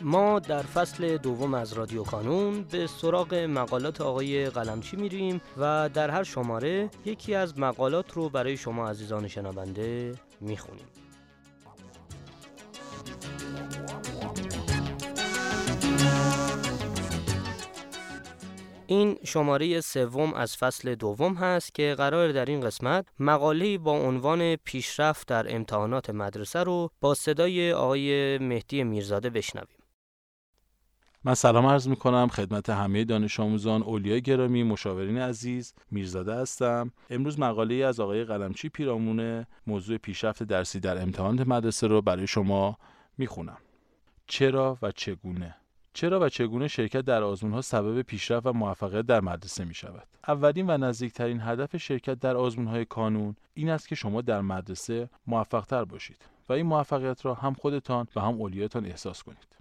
ما در فصل دوم از رادیو کانون به سراغ مقالات آقای قلمچی میریم و در هر شماره یکی از مقالات رو برای شما عزیزان شنونده می‌خونیم این شماره سوم از فصل دوم هست که قرار در این قسمت مقاله با عنوان پیشرفت در امتحانات مدرسه رو با صدای آقای مهدی میرزاده بشنویم. من سلام عرض می کنم خدمت همه دانش آموزان اولیای گرامی مشاورین عزیز میرزاده هستم. امروز مقاله ای از آقای قلمچی پیرامونه موضوع پیشرفت درسی در امتحانات مدرسه رو برای شما می‌خونم. چرا و چگونه؟ چرا و چگونه شرکت در آزمون ها سبب پیشرفت و موفقیت در مدرسه می شود اولین و نزدیکترین هدف شرکت در آزمون های کانون این است که شما در مدرسه موفقتر باشید و این موفقیت را هم خودتان و هم اولیاتان احساس کنید.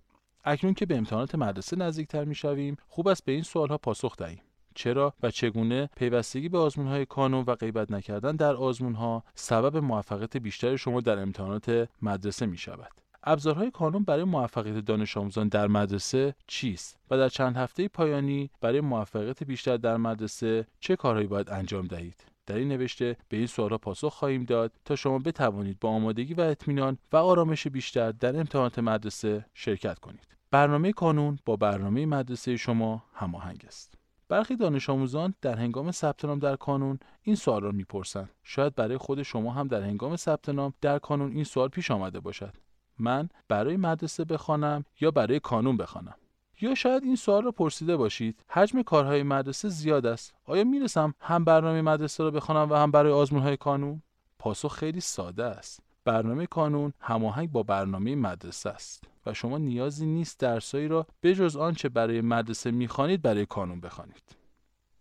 اکنون که به امتحانات مدرسه نزدیکتر می‌شویم خوب است به این سوالها پاسخ دهیم. چرا و چگونه پیوستگی به آزمون های کانون و غیبت نکردن در آزمون ها سبب موفقیت بیشتر شما در امتحانات مدرسه می شود ابزارهای کانون برای موفقیت دانش آموزان در مدرسه چیست و در چند هفته پایانی برای موفقیت بیشتر در مدرسه چه کارهایی باید انجام دهید؟ در این نوشته به این سوالها پاسخ خواهیم داد تا شما بتوانید با آمادگی و اطمینان و آرامش بیشتر در امتحانات مدرسه شرکت کنید. برنامه کانون با برنامه مدرسه شما هماهنگ است. برخی دانش آموزان در هنگام ثبت نام در کانون این سوال را می‌پرسند. شاید برای خود شما هم در هنگام ثبت نام در کانون این سوال پیش آمده باشد. من برای مدرسه بخوانم یا برای کانون بخوانم؟ یا شاید این سوال را پرسیده باشید حجم کارهای مدرسه زیاد است آیا می‌رسم هم برنامه مدرسه را بخوانم و هم برای آزمون های کانون پاسخ خیلی ساده است برنامه کانون هماهنگ با برنامه مدرسه است و شما نیازی نیست درسایی را بجز آنچه برای مدرسه می‌خوانید برای کانون بخوانید.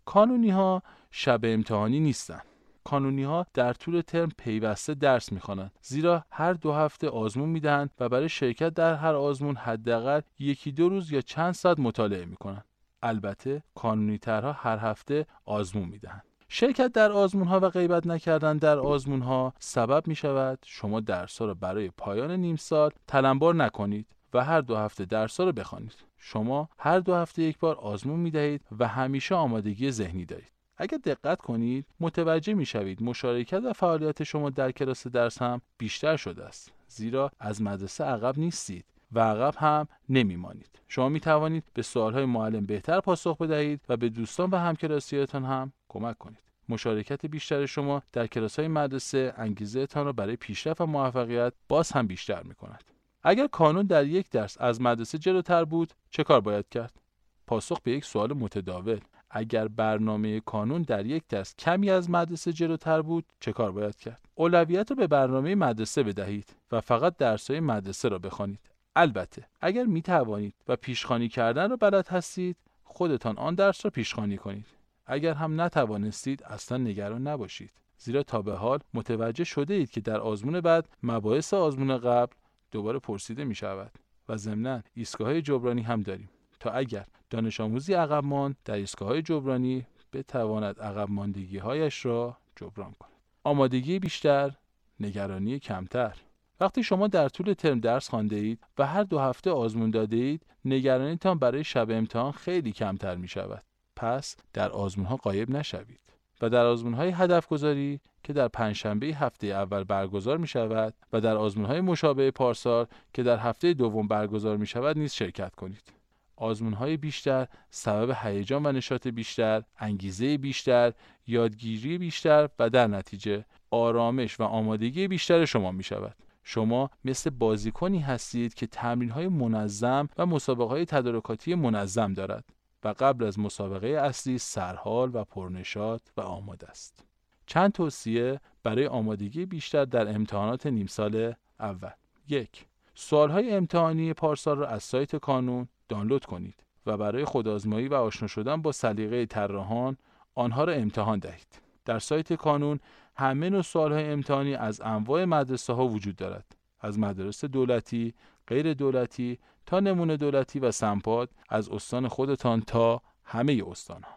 کانونی ها شب امتحانی نیستند. کانونی ها در طول ترم پیوسته درس می‌خوانند زیرا هر دو هفته آزمون می‌دهند و برای شرکت در هر آزمون حداقل یکی دو روز یا چند ساعت مطالعه می‌کنند البته کانونی ترها هر هفته آزمون می‌دهند شرکت در آزمون ها و غیبت نکردن در آزمون ها سبب می شود شما درس را برای پایان نیم سال تلمبار نکنید و هر دو هفته درس را بخوانید. شما هر دو هفته یک بار آزمون می دهید و همیشه آمادگی ذهنی دارید. اگر دقت کنید متوجه می شوید مشارکت و فعالیت شما در کلاس درس هم بیشتر شده است. زیرا از مدرسه عقب نیستید و عقب هم نمیمانید. شما می توانید به سوالهای معلم بهتر پاسخ بدهید و به دوستان و همکلاسیتان هم کمک کنید. مشارکت بیشتر شما در کلاس های مدرسه انگیزه تان را برای پیشرفت و موفقیت باز هم بیشتر می کند. اگر کانون در یک درس از مدرسه جلوتر بود چه کار باید کرد؟ پاسخ به یک سوال متداول. اگر برنامه کانون در یک درس کمی از مدرسه جلوتر بود چه کار باید کرد؟ اولویت را به برنامه مدرسه بدهید و فقط درسهای مدرسه را بخوانید. البته اگر می توانید و پیشخانی کردن را بلد هستید خودتان آن درس را پیشخانی کنید. اگر هم نتوانستید اصلا نگران نباشید. زیرا تا به حال متوجه شده اید که در آزمون بعد مباحث آزمون قبل دوباره پرسیده می شود و ضمنا ایستگاه جبرانی هم داریم. تا اگر دانش آموزی عقب ماند در ایستگاه جبرانی بتواند عقب ماندگی هایش را جبران کند. آمادگی بیشتر نگرانی کمتر. وقتی شما در طول ترم درس خوانده اید و هر دو هفته آزمون داده اید نگرانیتان برای شب امتحان خیلی کمتر می شود پس در آزمون ها قایب نشوید. و در آزمون های هدف گذاری که در پنجشنبه هفته اول برگزار می شود و در آزمون های مشابه پارسال که در هفته دوم برگزار می شود نیز شرکت کنید. آزمون های بیشتر سبب هیجان و نشاط بیشتر، انگیزه بیشتر، یادگیری بیشتر و در نتیجه آرامش و آمادگی بیشتر شما می شود. شما مثل بازیکنی هستید که تمرین های منظم و مسابقه های تدارکاتی منظم دارد. و قبل از مسابقه اصلی سرحال و پرنشاد و آماده است. چند توصیه برای آمادگی بیشتر در امتحانات نیم سال اول. یک سوالهای امتحانی پارسال را از سایت کانون دانلود کنید و برای خودآزمایی و آشنا شدن با سلیقه طراحان آنها را امتحان دهید. در سایت کانون همه نوع سوالهای امتحانی از انواع مدرسه ها وجود دارد. از مدرسه دولتی غیر دولتی تا نمونه دولتی و سمپاد از استان خودتان تا همه استان ها.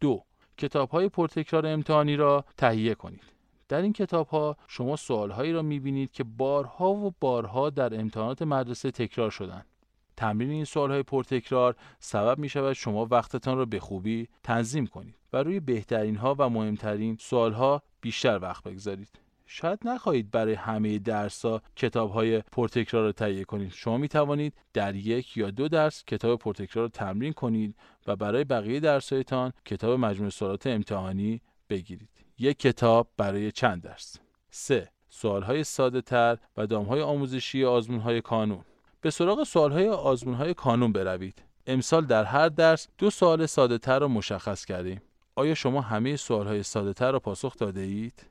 دو کتاب های پرتکرار امتحانی را تهیه کنید. در این کتاب ها شما سوال هایی را می بینید که بارها و بارها در امتحانات مدرسه تکرار شدند. تمرین این سوال های پرتکرار سبب می شود شما وقتتان را به خوبی تنظیم کنید و روی بهترین ها و مهمترین سوال ها بیشتر وقت بگذارید. شاید نخواهید برای همه درس ها کتاب های پرتکرار را تهیه کنید. شما می توانید در یک یا دو درس کتاب پرتکرار را تمرین کنید و برای بقیه درس هایتان کتاب مجموع سوالات امتحانی بگیرید. یک کتاب برای چند درس؟ 3. سوال های ساده تر و دام های آموزشی آزمون های کانون. به سراغ سوال های آزمون های کانون بروید. امسال در هر درس دو سوال ساده تر را مشخص کردیم. آیا شما همه سوال های ساده تر را پاسخ داده اید؟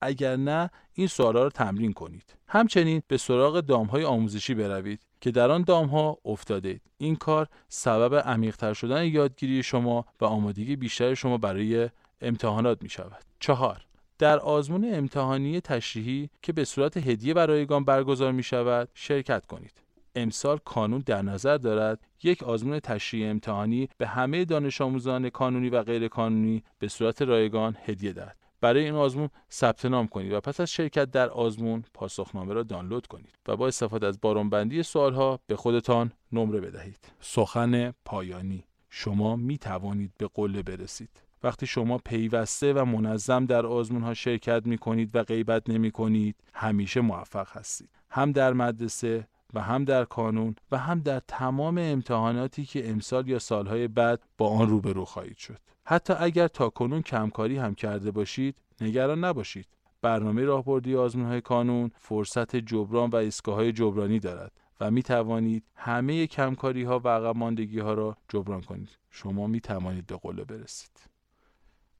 اگر نه این سوالا رو تمرین کنید. همچنین به سراغ های آموزشی بروید که در آن ها افتاده این کار سبب عمیقتر شدن یادگیری شما و آمادگی بیشتر شما برای امتحانات می شود چهار در آزمون امتحانی تشریحی که به صورت هدیه برایگان برگزار می شود شرکت کنید. امسال کانون در نظر دارد یک آزمون تشریح امتحانی به همه دانش آموزان کانونی و غیر کانونی به صورت رایگان هدیه دهد. برای این آزمون ثبت نام کنید و پس از شرکت در آزمون پاسخنامه را دانلود کنید و با استفاده از بارانبندی سوالها به خودتان نمره بدهید. سخن پایانی. شما می توانید به قله برسید. وقتی شما پیوسته و منظم در آزمون ها شرکت می کنید و غیبت نمی کنید همیشه موفق هستید. هم در مدرسه و هم در کانون و هم در تمام امتحاناتی که امسال یا سالهای بعد با آن روبرو خواهید شد. حتی اگر تا کنون کمکاری هم کرده باشید نگران نباشید. برنامه راهبردی های کانون فرصت جبران و ایستگاه های جبرانی دارد و می توانید همه کمکاری ها و عقب ماندگی ها را جبران کنید. شما می توانید به قله برسید.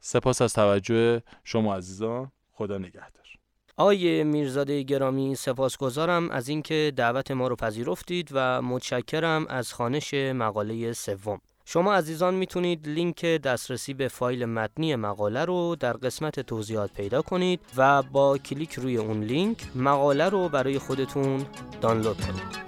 سپاس از توجه شما عزیزان. خدا نگهدار. آقای میرزاده گرامی سپاسگزارم از اینکه دعوت ما رو پذیرفتید و متشکرم از خوانش مقاله سوم. شما عزیزان می‌تونید لینک دسترسی به فایل متنی مقاله رو در قسمت توضیحات پیدا کنید و با کلیک روی اون لینک مقاله رو برای خودتون دانلود کنید.